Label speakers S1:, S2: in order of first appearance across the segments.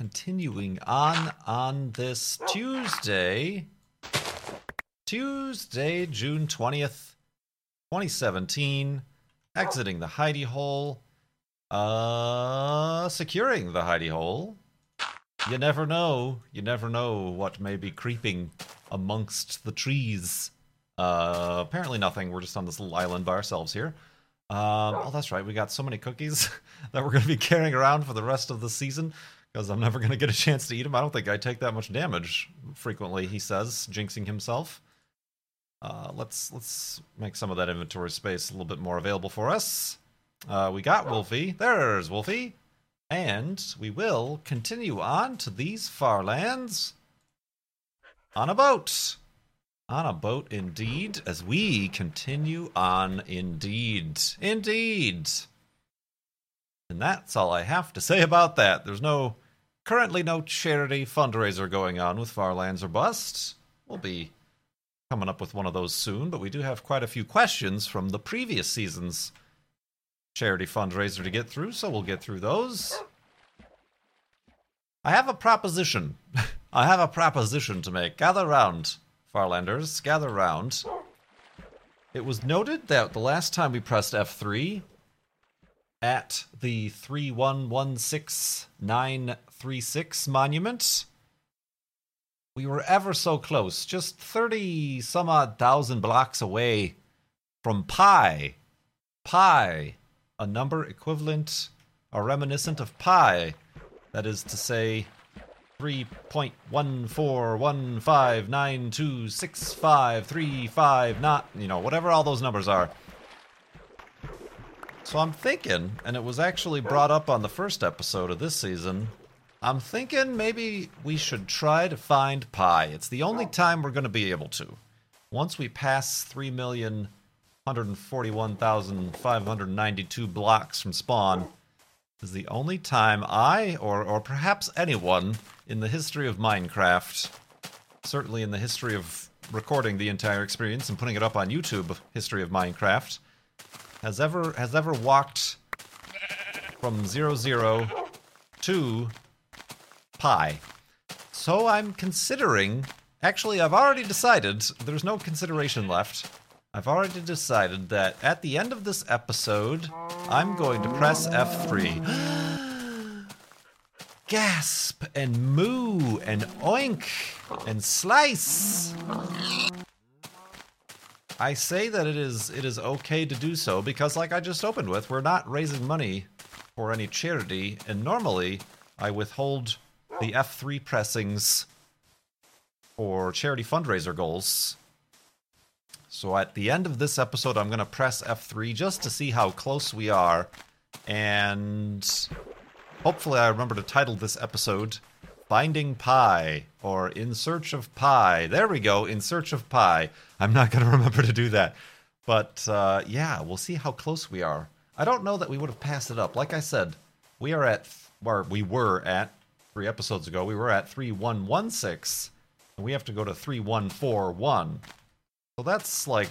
S1: Continuing on on this Tuesday, Tuesday, June 20th, 2017, exiting the Heidi hole, uh, securing the Heidi hole. You never know. You never know what may be creeping amongst the trees. Uh, apparently nothing. We're just on this little island by ourselves here. Um, oh, that's right. We got so many cookies that we're going to be carrying around for the rest of the season because I'm never going to get a chance to eat them. I don't think I take that much damage frequently. He says, jinxing himself. Uh, let's let's make some of that inventory space a little bit more available for us. Uh, we got Wolfie. There's Wolfie. And we will continue on to these far lands on a boat. On a boat, indeed, as we continue on, indeed. Indeed. And that's all I have to say about that. There's no, currently no charity fundraiser going on with Farlands or Bust. We'll be coming up with one of those soon, but we do have quite a few questions from the previous season's charity fundraiser to get through, so we'll get through those. I have a proposition. I have a proposition to make. Gather round, Farlanders. Gather round. It was noted that the last time we pressed F3 at the 3116936 monument, we were ever so close, just 30 some odd thousand blocks away from pi. Pi, a number equivalent or reminiscent of pi. That is to say, 3.1415926535, not, you know, whatever all those numbers are. So I'm thinking, and it was actually brought up on the first episode of this season, I'm thinking maybe we should try to find pi. It's the only time we're going to be able to. Once we pass 3,141,592 blocks from spawn, is the only time I, or, or perhaps anyone in the history of Minecraft, certainly in the history of recording the entire experience and putting it up on YouTube, history of Minecraft, has ever has ever walked from zero zero to pi. So I'm considering. Actually, I've already decided. There's no consideration left. I've already decided that at the end of this episode, I'm going to press F3. Gasp and moo and oink and slice. I say that it is it is okay to do so because like I just opened with, we're not raising money for any charity and normally I withhold the F3 pressings for charity fundraiser goals so at the end of this episode, I'm going to press F3 just to see how close we are. And hopefully, I remember to title this episode Finding Pi or In Search of Pi. There we go, In Search of Pi. I'm not going to remember to do that. But uh, yeah, we'll see how close we are. I don't know that we would have passed it up. Like I said, we are at, or we were at, three episodes ago, we were at 3116, and we have to go to 3141. So that's like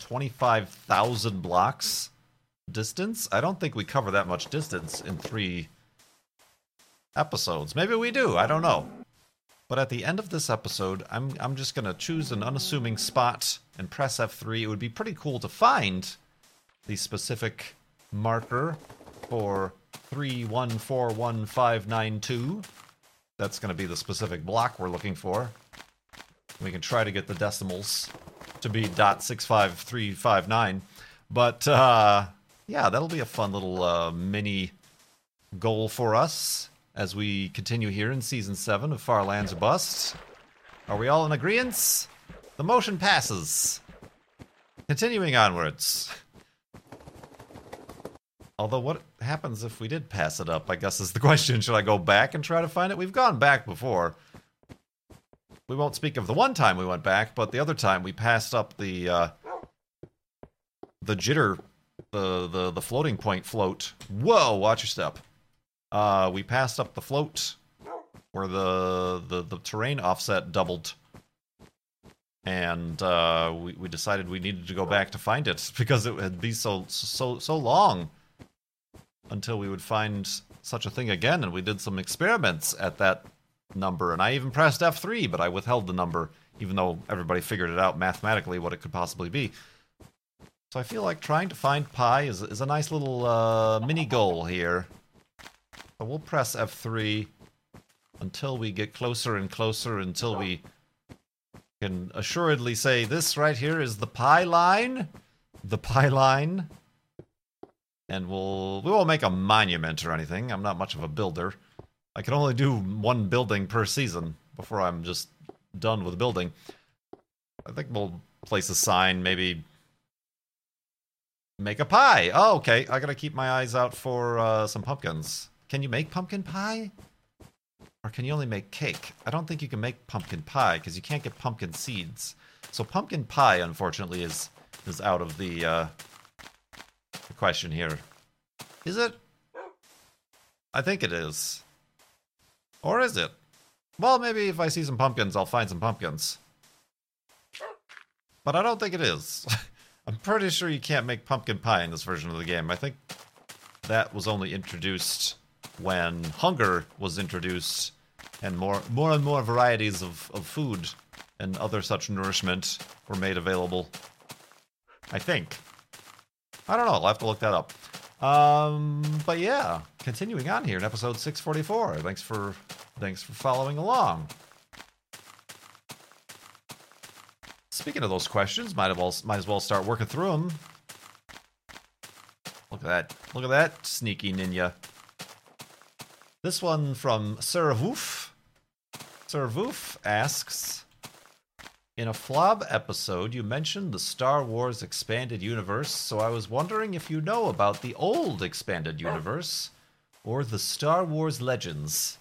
S1: 25,000 blocks distance. I don't think we cover that much distance in three episodes. Maybe we do. I don't know. But at the end of this episode, I'm I'm just gonna choose an unassuming spot and press F3. It would be pretty cool to find the specific marker for 31415592. That's gonna be the specific block we're looking for. We can try to get the decimals to be .65359. But uh, yeah, that'll be a fun little uh, mini goal for us as we continue here in season seven of Far Lands Bust. Are we all in agreement? The motion passes. Continuing onwards. Although, what happens if we did pass it up? I guess is the question. Should I go back and try to find it? We've gone back before. We won't speak of the one time we went back, but the other time we passed up the uh, the jitter, the the the floating point float. Whoa! Watch your step. Uh, we passed up the float where the the, the terrain offset doubled, and uh, we we decided we needed to go back to find it because it would be so so so long until we would find such a thing again. And we did some experiments at that number, and I even pressed F3, but I withheld the number, even though everybody figured it out mathematically what it could possibly be. So I feel like trying to find pi is, is a nice little uh, mini goal here. So we'll press F3 until we get closer and closer, until we can assuredly say this right here is the pi line. The pi line. And we'll we won't make a monument or anything. I'm not much of a builder. I can only do one building per season before I'm just done with building. I think we'll place a sign, maybe make a pie. Oh, okay. I gotta keep my eyes out for uh, some pumpkins. Can you make pumpkin pie? Or can you only make cake? I don't think you can make pumpkin pie because you can't get pumpkin seeds. So pumpkin pie, unfortunately, is is out of the, uh, the question here. Is it? I think it is. Or is it? Well, maybe if I see some pumpkins, I'll find some pumpkins. But I don't think it is. I'm pretty sure you can't make pumpkin pie in this version of the game. I think that was only introduced when hunger was introduced and more more and more varieties of, of food and other such nourishment were made available. I think. I don't know, I'll have to look that up. Um, but yeah, continuing on here in episode 644. Thanks for thanks for following along. Speaking of those questions, might as well might as well start working through them. Look at that! Look at that sneaky ninja. This one from Sir Woof. Sir Woof asks, in a Flob episode, you mentioned the Star Wars expanded universe, so I was wondering if you know about the old expanded universe or the Star Wars Legends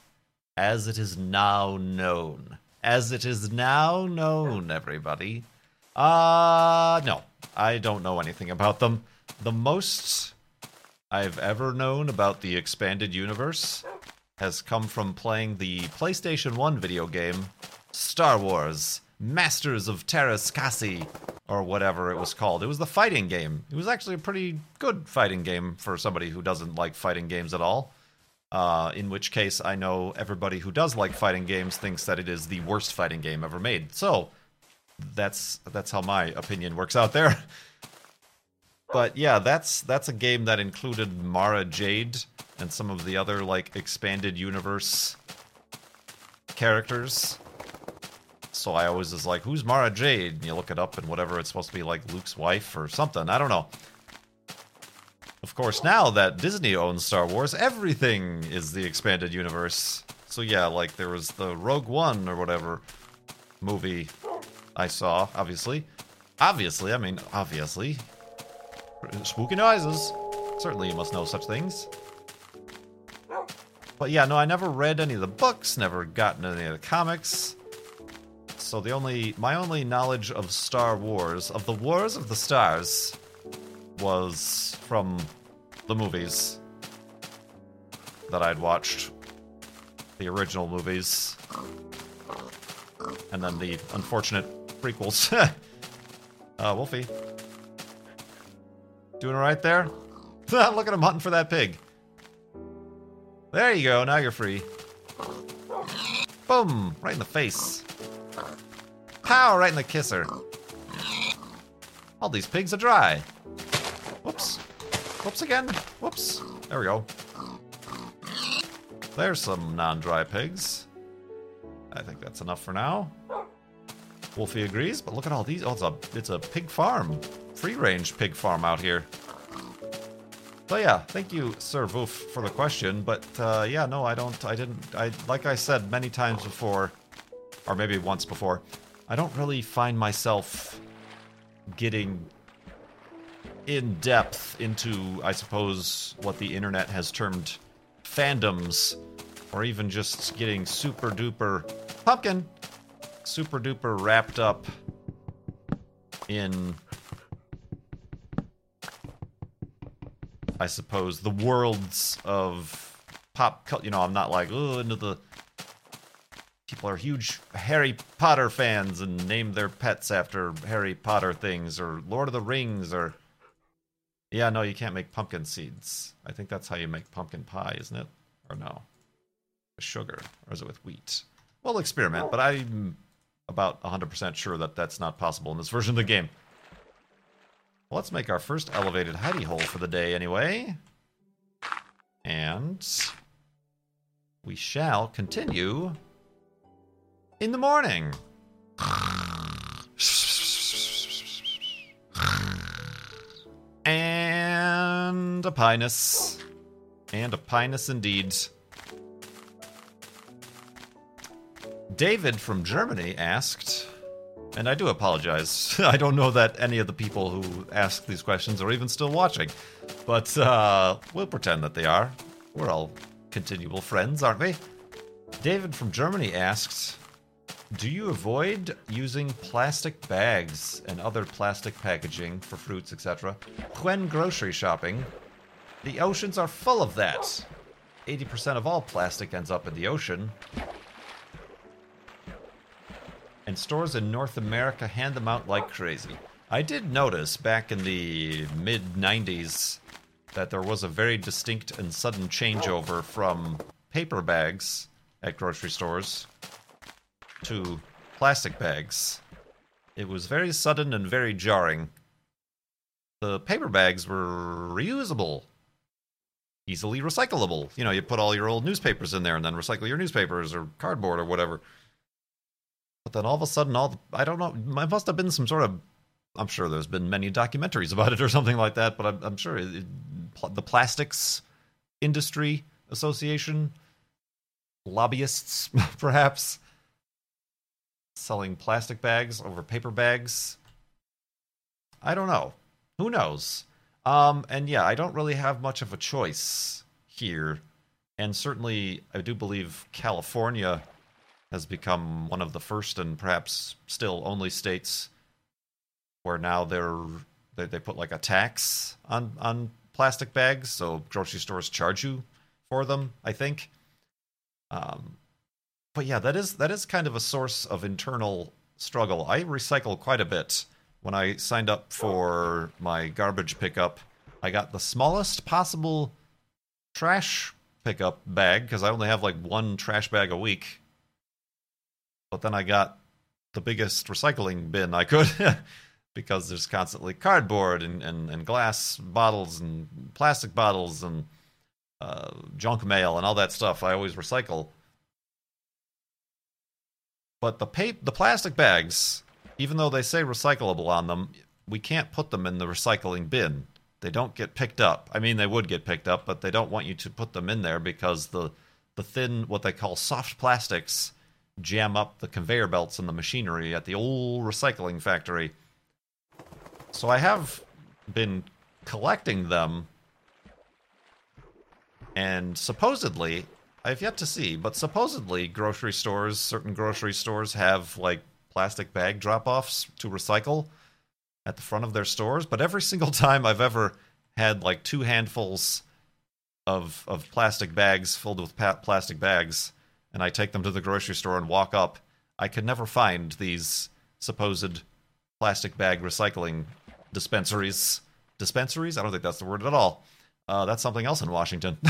S1: as it is now known. As it is now known, everybody. Uh, no, I don't know anything about them. The most I've ever known about the expanded universe has come from playing the PlayStation 1 video game Star Wars Masters of Teräs Käsi or whatever it was called. It was the fighting game. It was actually a pretty good fighting game for somebody who doesn't like fighting games at all. Uh, in which case, I know everybody who does like fighting games thinks that it is the worst fighting game ever made. So that's that's how my opinion works out there. but yeah, that's that's a game that included Mara Jade and some of the other like expanded universe characters. So I always was like, "Who's Mara Jade?" And you look it up, and whatever it's supposed to be like Luke's wife or something. I don't know. Of course, now that Disney owns Star Wars, everything is the expanded universe. So yeah, like there was the Rogue One or whatever movie I saw, obviously. Obviously, I mean, obviously. Spooky noises. Certainly you must know such things. But yeah, no, I never read any of the books, never gotten any of the comics. So the only my only knowledge of Star Wars, of the Wars of the Stars, was from the movies that I'd watched. The original movies. And then the unfortunate prequels. uh, Wolfie. Doing alright there? Look at him hunting for that pig. There you go, now you're free. Boom! Right in the face. Pow! Right in the kisser. All these pigs are dry. Whoops. Whoops again. Whoops. There we go. There's some non-dry pigs. I think that's enough for now. Wolfie agrees, but look at all these. Oh, it's a, it's a pig farm. Free-range pig farm out here. So yeah, thank you, Sir Wolf, for the question. But uh, yeah, no, I don't. I didn't. I like I said many times before, or maybe once before. I don't really find myself getting in depth into, I suppose, what the internet has termed fandoms, or even just getting super duper pumpkin, super duper wrapped up in, I suppose, the worlds of pop culture. You know, I'm not like, oh, into the. People are huge Harry Potter fans and name their pets after Harry Potter things, or Lord of the Rings, or. Yeah, no, you can't make pumpkin seeds. I think that's how you make pumpkin pie, isn't it? Or no? Sugar, or is it with wheat? We'll experiment, but I'm about 100% sure that that's not possible in this version of the game. Let's make our first elevated hidey hole for the day anyway. And we shall continue in the morning. And a pinus. And a pinus indeed. David from Germany asked, and I do apologize. I don't know that any of the people who ask these questions are even still watching, but uh, we'll pretend that they are. We're all continual friends, aren't we? David from Germany asks do you avoid using plastic bags and other plastic packaging for fruits, etc., when grocery shopping? The oceans are full of that. 80% of all plastic ends up in the ocean. And stores in North America hand them out like crazy. I did notice back in the mid 90s that there was a very distinct and sudden changeover from paper bags at grocery stores to plastic bags. It was very sudden and very jarring. The paper bags were reusable, easily recyclable. You know, you put all your old newspapers in there and then recycle your newspapers or cardboard or whatever. But then all of a sudden, all the, I don't know, there must have been some sort of. I'm sure there's been many documentaries about it or something like that, but I'm, I'm sure it, the Plastics Industry Association, lobbyists, perhaps, selling plastic bags over paper bags. I don't know. Who knows? Um, and yeah, I don't really have much of a choice here. And certainly, I do believe California has become one of the first and perhaps still only states where now they're they, they put like a tax on on plastic bags, so grocery stores charge you for them. I think. Um, but yeah, that is that is kind of a source of internal struggle. I recycle quite a bit. When I signed up for my garbage pickup, I got the smallest possible trash pickup bag because I only have like one trash bag a week. But then I got the biggest recycling bin I could because there's constantly cardboard and, and, and glass bottles and plastic bottles and uh, junk mail and all that stuff I always recycle. But the pa- the plastic bags, even though they say recyclable on them, we can't put them in the recycling bin. They don't get picked up. I mean, they would get picked up, but they don't want you to put them in there because the the thin, what they call soft plastics, jam up the conveyor belts and the machinery at the old recycling factory. So I have been collecting them, and supposedly I've yet to see, but supposedly grocery stores, certain grocery stores have like plastic bag drop-offs to recycle at the front of their stores, but every single time I've ever had like two handfuls of of plastic bags filled with pa- plastic bags and I take them to the grocery store and walk up, I can never find these supposed plastic bag recycling dispensaries. Dispensaries? I don't think that's the word at all. Uh, that's something else in Washington.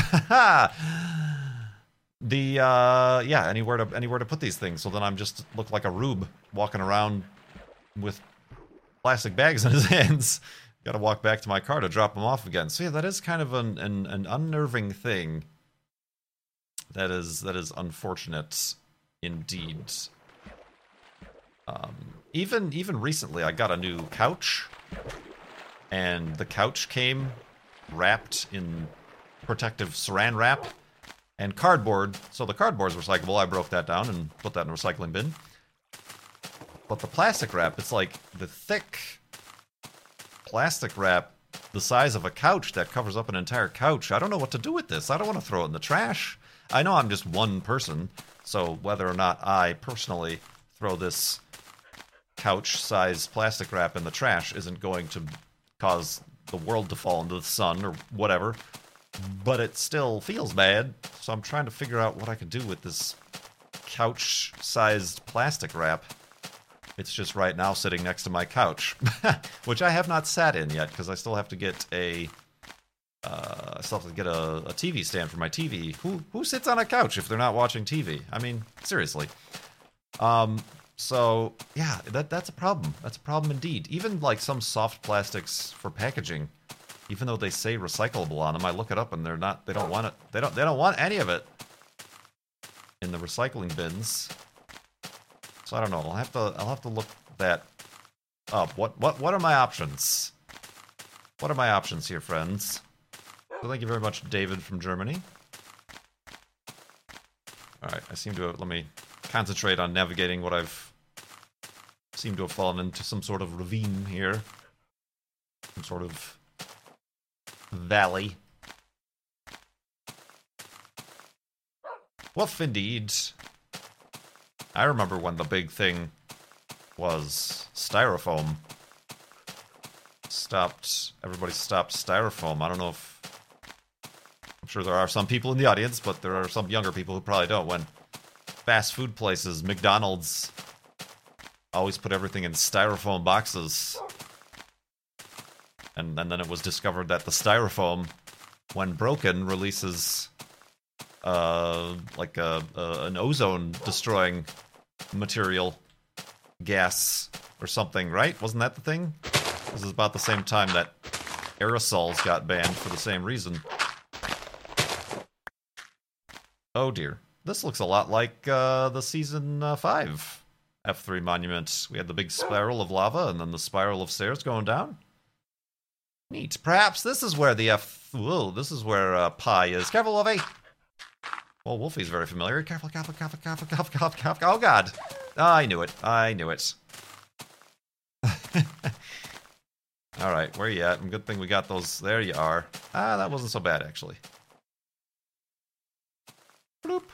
S1: the uh yeah anywhere to anywhere to put these things so then i'm just look like a rube walking around with plastic bags in his hands gotta walk back to my car to drop them off again so yeah that is kind of an an, an unnerving thing that is that is unfortunate indeed um even even recently i got a new couch and the couch came wrapped in protective saran wrap and cardboard. So the cardboard's recyclable. I broke that down and put that in a recycling bin. But the plastic wrap, it's like the thick plastic wrap the size of a couch that covers up an entire couch. I don't know what to do with this. I don't want to throw it in the trash. I know I'm just one person, so whether or not I personally throw this couch sized plastic wrap in the trash isn't going to cause the world to fall into the sun or whatever. But it still feels bad, so I'm trying to figure out what I can do with this couch sized plastic wrap. It's just right now sitting next to my couch, which I have not sat in yet because I still have to get a. Uh, I still have to get a, a TV stand for my TV. Who who sits on a couch if they're not watching TV? I mean, seriously. Um, so yeah, that that's a problem. That's a problem indeed. Even like some soft plastics for packaging, even though they say recyclable on them, I look it up and they're not. They don't want it. They don't. They don't want any of it in the recycling bins. So I don't know. I'll have to. I'll have to look that up. What what what are my options? What are my options here, friends? Thank you very much, David from Germany. All right, I seem to have, let me concentrate on navigating what I've seem to have fallen into some sort of ravine here, some sort of valley. Woof, indeed. I remember when the big thing was styrofoam. Stopped. Everybody stopped styrofoam. I don't know if. Sure there are some people in the audience, but there are some younger people who probably don't. When fast food places, McDonald's, always put everything in styrofoam boxes. And, and then it was discovered that the styrofoam, when broken, releases uh, like a, a an ozone destroying material gas or something, right? Wasn't that the thing? This is about the same time that aerosols got banned for the same reason. Oh dear. This looks a lot like uh, the season uh, 5 F3 monument. We had the big spiral of lava and then the spiral of stairs going down. Neat. Perhaps this is where the F. Whoa, this is where uh, Pi is. Careful, Wolfie! Well, Wolfie's very familiar. Careful, careful, careful, careful, careful, careful, careful. Oh, God. I knew it. I knew it. All right, where are you at? Good thing we got those. There you are. Ah, that wasn't so bad, actually. Bloop.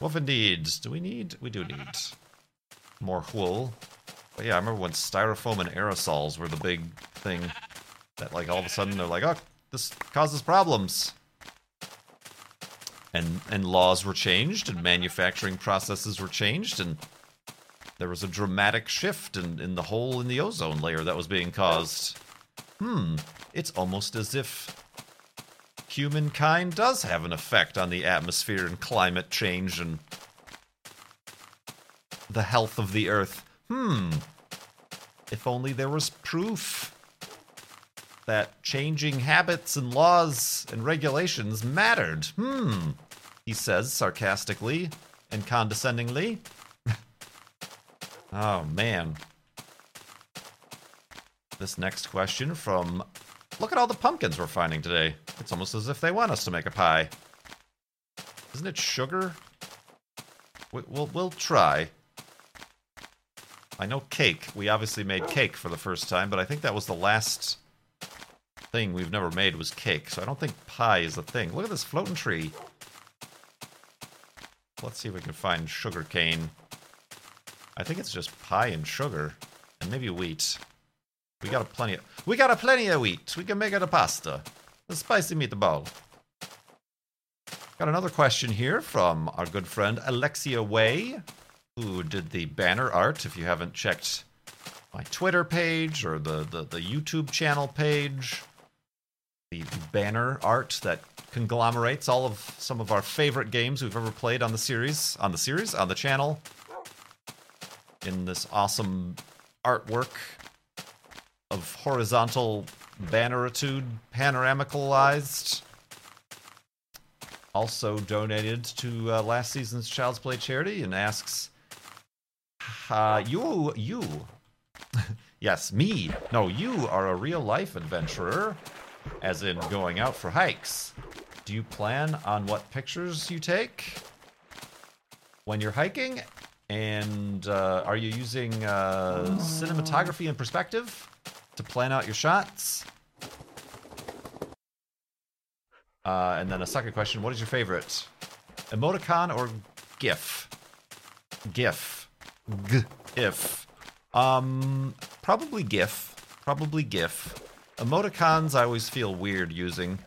S1: Wolf indeed. Do we need? We do need more wool. But yeah, I remember when styrofoam and aerosols were the big thing. That like all of a sudden they're like, oh, this causes problems. And and laws were changed and manufacturing processes were changed and there was a dramatic shift in, in the hole in the ozone layer that was being caused. Hmm, it's almost as if humankind does have an effect on the atmosphere and climate change and the health of the earth. Hmm. If only there was proof that changing habits and laws and regulations mattered. Hmm. He says sarcastically and condescendingly. oh, man. This next question from Look at all the pumpkins we're finding today. It's almost as if they want us to make a pie. Isn't it sugar? We, we'll, we'll try. I know cake. We obviously made cake for the first time, but I think that was the last thing we've never made was cake. So I don't think pie is the thing. Look at this floating tree. Let's see if we can find sugar cane. I think it's just pie and sugar, and maybe wheat. We got a plenty of, we got a plenty of wheat. We can make it a pasta. A spicy meatball. Got another question here from our good friend Alexia Way, who did the banner art. If you haven't checked my Twitter page or the, the, the YouTube channel page, the banner art that conglomerates all of some of our favorite games we've ever played on the series, on the series, on the channel, in this awesome artwork of horizontal banneritude, panoramicalized. Also donated to uh, last season's Child's Play charity and asks, uh, "You, you, yes, me. No, you are a real life adventurer, as in going out for hikes. Do you plan on what pictures you take when you're hiking? And uh, are you using uh, cinematography and perspective?" to plan out your shots. Uh, and then a second question: What is your favorite, emoticon or GIF? GIF, GIF. Um, probably GIF. Probably GIF. Emoticons I always feel weird using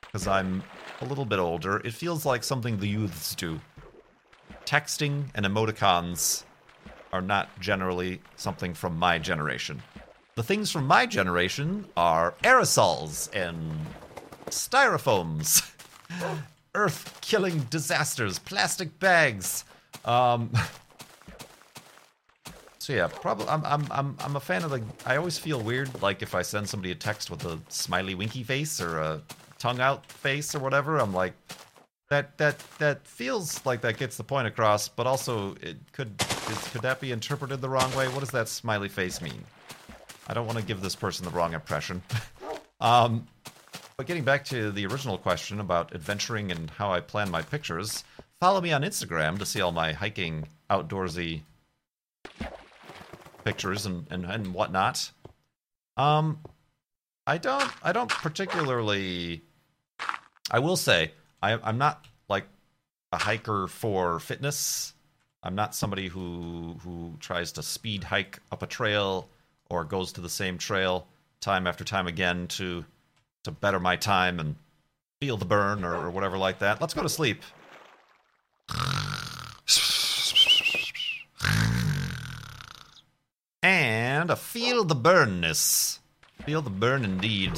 S1: because I'm a little bit older. It feels like something the youths do. Texting and emoticons are not generally something from my generation. The things from my generation are aerosols and styrofoams, earth killing disasters, plastic bags. Um, so yeah, probably I'm, I'm I'm I'm a fan of the. I always feel weird like if I send somebody a text with a smiley winky face or a tongue out face or whatever. I'm like, that that that feels like that gets the point across, but also it could is, could that be interpreted the wrong way? What does that smiley face mean? I don't want to give this person the wrong impression. um, but getting back to the original question about adventuring and how I plan my pictures, follow me on Instagram to see all my hiking outdoorsy pictures and, and, and whatnot. Um, I don't I don't particularly. I will say I, I'm not like a hiker for fitness. I'm not somebody who who tries to speed hike up a trail or goes to the same trail time after time again to to better my time and feel the burn or, or whatever like that. Let's go to sleep. And a feel the burnness. Feel the burn indeed.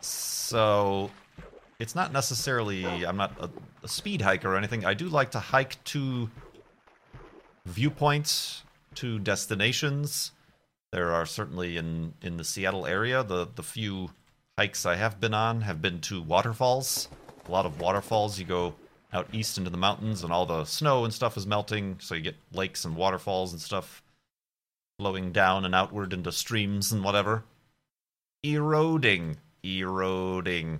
S1: So it's not necessarily I'm not a, a speed hiker or anything. I do like to hike to viewpoints, to destinations. There are certainly in in the Seattle area the the few hikes I have been on have been to waterfalls. A lot of waterfalls. You go out east into the mountains and all the snow and stuff is melting, so you get lakes and waterfalls and stuff flowing down and outward into streams and whatever. Eroding. Eroding.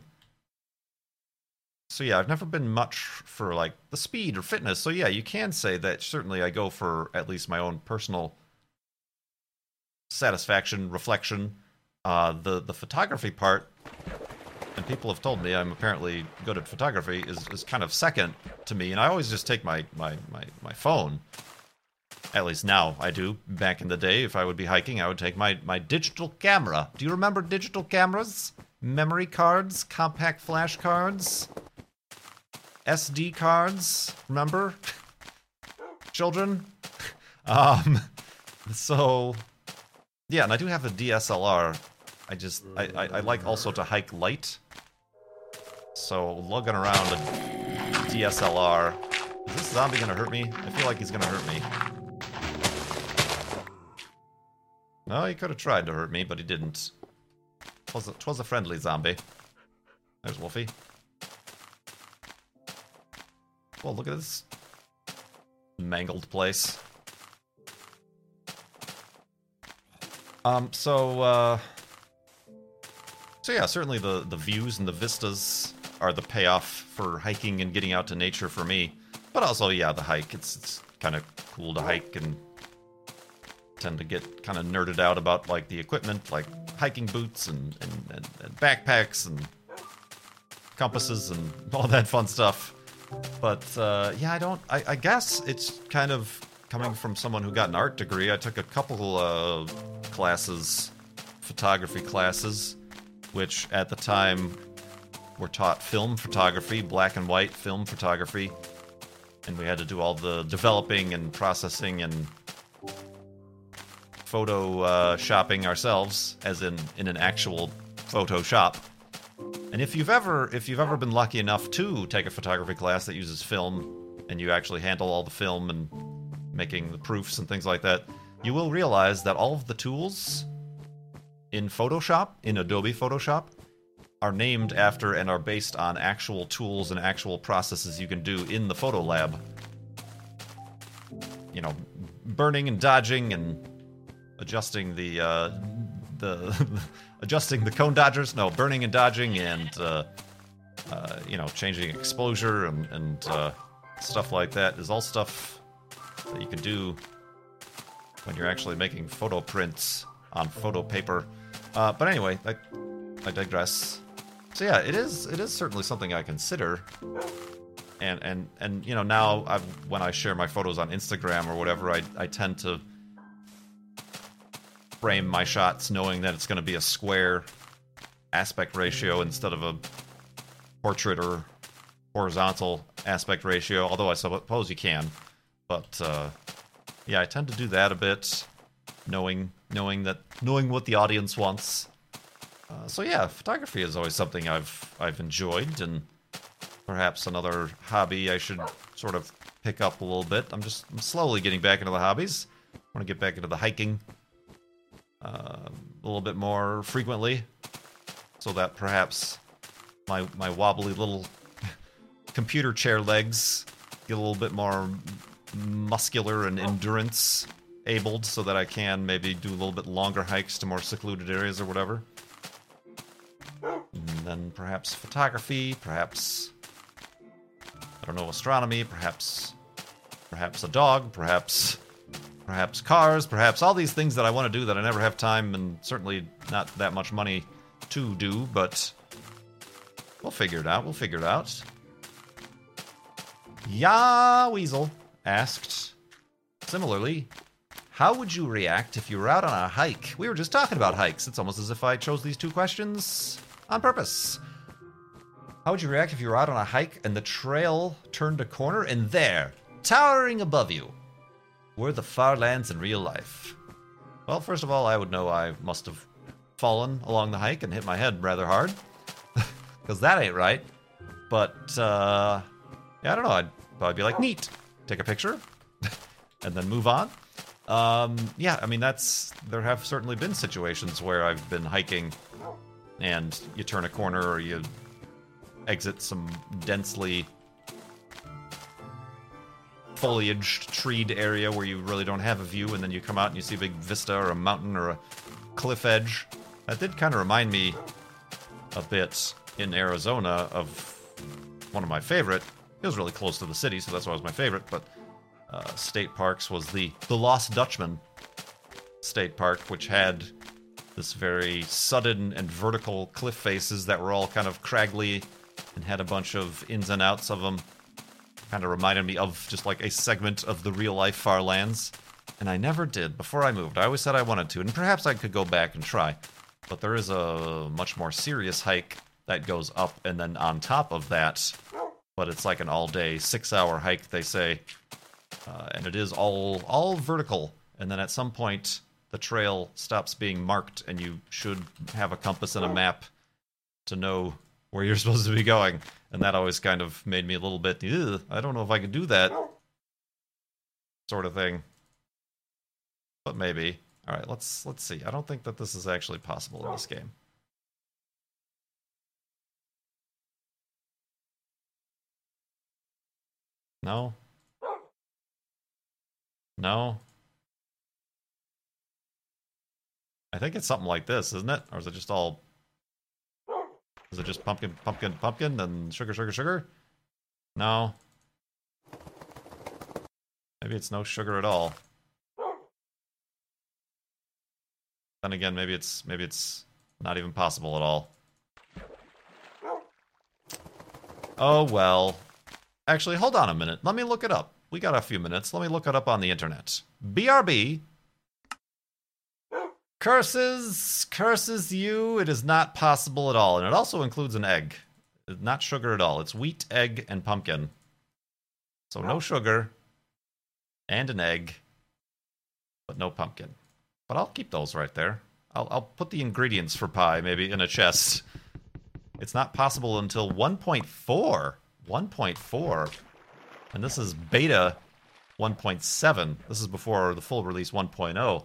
S1: So yeah, I've never been much for like the speed or fitness. So yeah, you can say that certainly I go for at least my own personal satisfaction, reflection. Uh, the the photography part, and people have told me I'm apparently good at photography, is, is kind of second to me. And I always just take my my my, my phone at least now I do. Back in the day, if I would be hiking, I would take my, my digital camera. Do you remember digital cameras? Memory cards, compact flash cards, SD cards. Remember? Children? Um, so, yeah, and I do have a DSLR. I just, I, I, I like also to hike light. So, lugging around a DSLR. Is this zombie gonna hurt me? I feel like he's gonna hurt me. No, he could have tried to hurt me, but he didn't. Twas a, twas a friendly zombie. There's Wolfie. Well, look at this mangled place. Um, so, uh... So yeah, certainly the, the views and the vistas are the payoff for hiking and getting out to nature for me. But also, yeah, the hike. It's, it's kind of cool to hike and tend to get kind of nerded out about like the equipment, like hiking boots and, and, and, and backpacks and compasses and all that fun stuff. But uh, yeah, I don't. I, I, guess it's kind of coming from someone who got an art degree. I took a couple uh, classes, photography classes, which at the time were taught film photography, black and white film photography, and we had to do all the developing and processing and photo uh, shopping ourselves, as in in an actual photo shop. And if you've ever if you've ever been lucky enough to take a photography class that uses film, and you actually handle all the film and making the proofs and things like that, you will realize that all of the tools in Photoshop, in Adobe Photoshop, are named after and are based on actual tools and actual processes you can do in the photo lab. You know, burning and dodging and adjusting the uh, the adjusting the cone dodgers. No, burning and dodging, and uh, uh, you know, changing exposure and and uh, stuff like that is all stuff that you can do when you're actually making photo prints on photo paper. Uh, but anyway, I, I digress. so yeah, it is it is certainly something I consider. And and and you know now I've, when I share my photos on Instagram or whatever, I I tend to frame my shots knowing that it's going to be a square aspect ratio instead of a portrait or horizontal aspect ratio. Although I suppose you can, but uh, yeah, I tend to do that a bit, knowing knowing that knowing what the audience wants. Uh, so yeah, photography is always something I've I've enjoyed, and perhaps another hobby I should sort of pick up a little bit. I'm just I'm slowly getting back into the hobbies. I want to get back into the hiking uh, a little bit more frequently, so that perhaps my my wobbly little computer chair legs get a little bit more muscular and endurance abled, so that I can maybe do a little bit longer hikes to more secluded areas or whatever. And then perhaps photography, perhaps I don't know astronomy, perhaps perhaps a dog, perhaps perhaps cars, perhaps all these things that I want to do that I never have time and certainly not that much money to do, but we'll figure it out. We'll figure it out. Ya Weasel asked similarly, how would you react if you were out on a hike? We were just talking about hikes. It's almost as if I chose these two questions on purpose. How would you react if you were out on a hike and the trail turned a corner and there, towering above you, were the far lands in real life? Well, first of all, I would know I must have fallen along the hike and hit my head rather hard, because that ain't right. But, uh, yeah, I don't know. I'd probably be like, neat, take a picture, and then move on. Um, yeah, I mean, that's, there have certainly been situations where I've been hiking and you turn a corner or you exit some densely foliaged, treed area where you really don't have a view, and then you come out and you see a big vista or a mountain or a cliff edge. That did kind of remind me a bit in Arizona of one of my favorite. It was really close to the city, so that's why it was my favorite. But uh, state parks was the the Lost Dutchman State Park, which had this very sudden and vertical cliff faces that were all kind of craggly and had a bunch of ins and outs of them. Kind of reminded me of just like a segment of the real life Far Lands. And I never did before I moved. I always said I wanted to, and perhaps I could go back and try. But there is a much more serious hike that goes up and then on top of that. But it's like an all day, six hour hike, they say. Uh, and it is all all vertical. And then at some point, the trail stops being marked, and you should have a compass and a map to know where you're supposed to be going. And that always kind of made me a little bit, I don't know if I could do that sort of thing. But maybe. All right, let's let's see. I don't think that this is actually possible in this game. No. No. I think it's something like this, isn't it? Or is it just all... Is it just pumpkin, pumpkin, pumpkin, and sugar, sugar, sugar? No. Maybe it's no sugar at all. Then again, maybe it's maybe it's not even possible at all. Oh well. Actually, hold on a minute. Let me look it up. We got a few minutes. Let me look it up on the internet. BRB curses curses you. It is not possible at all, and it also includes an egg. Not sugar at all. It's wheat, egg, and pumpkin. So no sugar and an egg, but no pumpkin. But I'll keep those right there. I'll, I'll put the ingredients for pie maybe in a chest. It's not possible until 1.4. 1.4. And this is beta 1.7. This is before the full release 1.0.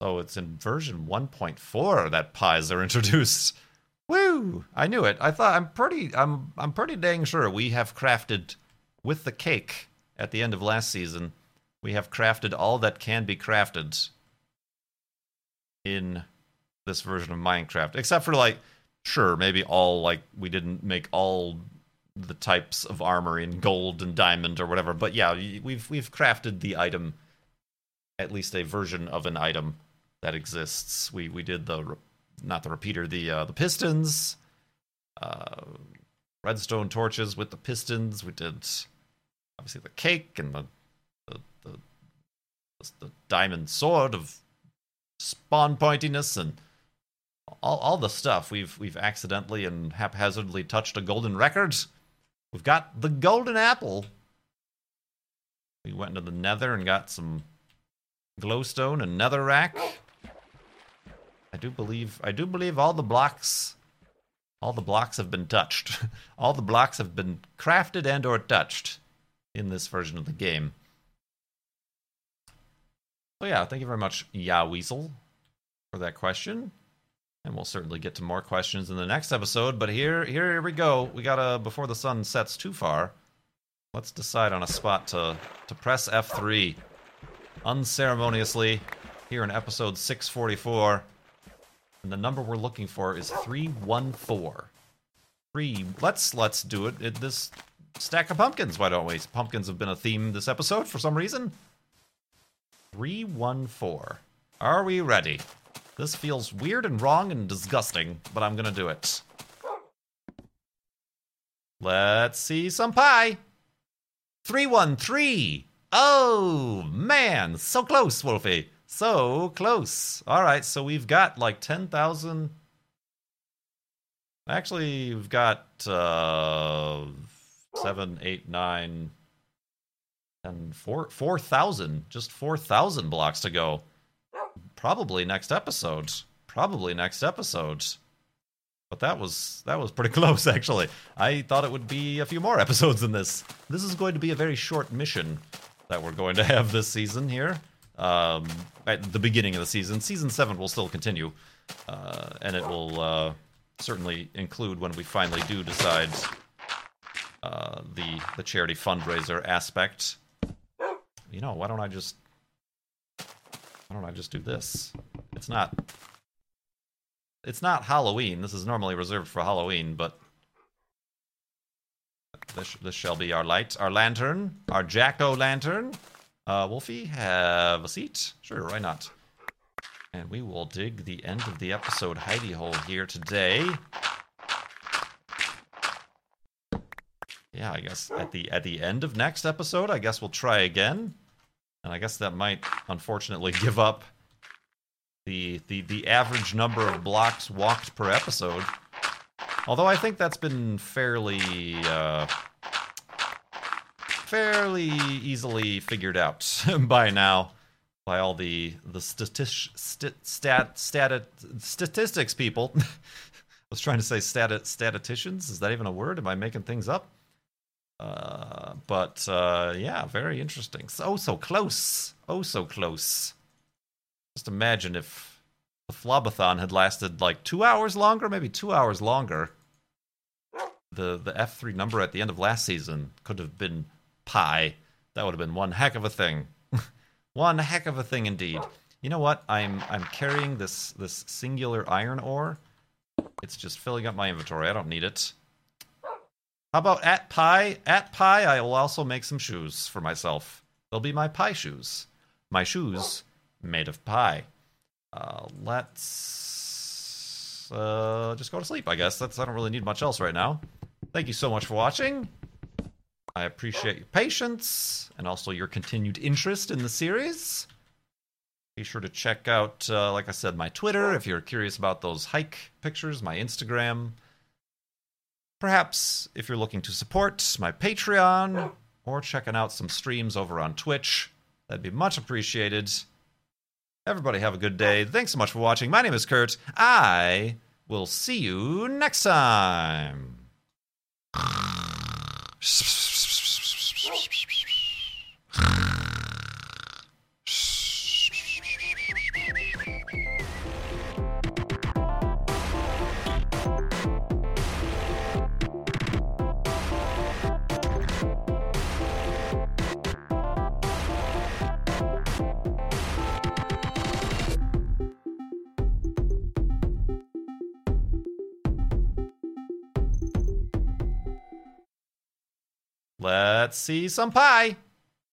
S1: So it's in version 1.4 that pies are introduced. Woo! I knew it. I thought I'm pretty I'm I'm pretty dang sure we have crafted with the cake at the end of last season. We have crafted all that can be crafted in this version of Minecraft. Except for like sure, maybe all like we didn't make all the types of armor in gold and diamond or whatever. But yeah, we've we've crafted the item at least a version of an item that exists. We we did the not the repeater, the uh, the pistons, uh, redstone torches with the pistons. We did obviously the cake and the the, the, the diamond sword of spawn pointiness and all, all the stuff we've we've accidentally and haphazardly touched a golden record. We've got the golden apple. We went into the nether and got some glowstone and netherrack. I do believe I do believe all the blocks all the blocks have been touched. all the blocks have been crafted and or touched in this version of the game. So yeah, thank you very much, Ya Weasel, for that question. And we'll certainly get to more questions in the next episode. But here, here here we go. We gotta before the sun sets too far. Let's decide on a spot to to press F3 unceremoniously here in episode 644. And the number we're looking for is 314. Three. Let's let's do it. it. This stack of pumpkins. Why don't we? Pumpkins have been a theme this episode for some reason. 314. Are we ready? This feels weird and wrong and disgusting, but I'm gonna do it. Let's see some pi. 313. Oh, man. So close, Wolfie. So close. All right, so we've got like 10,000. Actually, we've got uh, 7, 8, 9, and 4, 4,000. Just 4,000 blocks to go. Probably next episode. Probably next episode. But that was that was pretty close actually. I thought it would be a few more episodes than this. This is going to be a very short mission that we're going to have this season here. Um, at the beginning of the season, season seven will still continue, uh, and it will uh, certainly include when we finally do decide uh, the the charity fundraiser aspect. You know, why don't I just why don't I just do this? It's not it's not Halloween. This is normally reserved for Halloween, but this this shall be our light, our lantern, our jack o' lantern. Uh, Wolfie, have a seat. Sure, why not? And we will dig the end of the episode hidey hole here today. Yeah, I guess at the at the end of next episode, I guess we'll try again. And I guess that might unfortunately give up the the the average number of blocks walked per episode. Although I think that's been fairly uh, fairly easily figured out by now by all the the statis- st- stat stat statistics people. I was trying to say stat statisticians. Is that even a word? Am I making things up? Uh, but uh, yeah, very interesting. So so close. Oh, so close. Just imagine if the Flobathon had lasted like two hours longer, maybe two hours longer. The the F three number at the end of last season could have been pi. That would have been one heck of a thing. one heck of a thing indeed. You know what? I'm I'm carrying this this singular iron ore. It's just filling up my inventory. I don't need it. How about at pie? At pie, I will also make some shoes for myself. They'll be my pie shoes. My shoes made of pie. Uh, let's uh, just go to sleep, I guess. That's I don't really need much else right now. Thank you so much for watching. I appreciate your patience and also your continued interest in the series. Be sure to check out, uh, like I said, my Twitter if you're curious about those hike pictures, my Instagram, Perhaps if you're looking to support my Patreon or checking out some streams over on Twitch, that'd be much appreciated. Everybody have a good day. Thanks so much for watching. My name is Kurt. I will see you next time. Let's see some pi.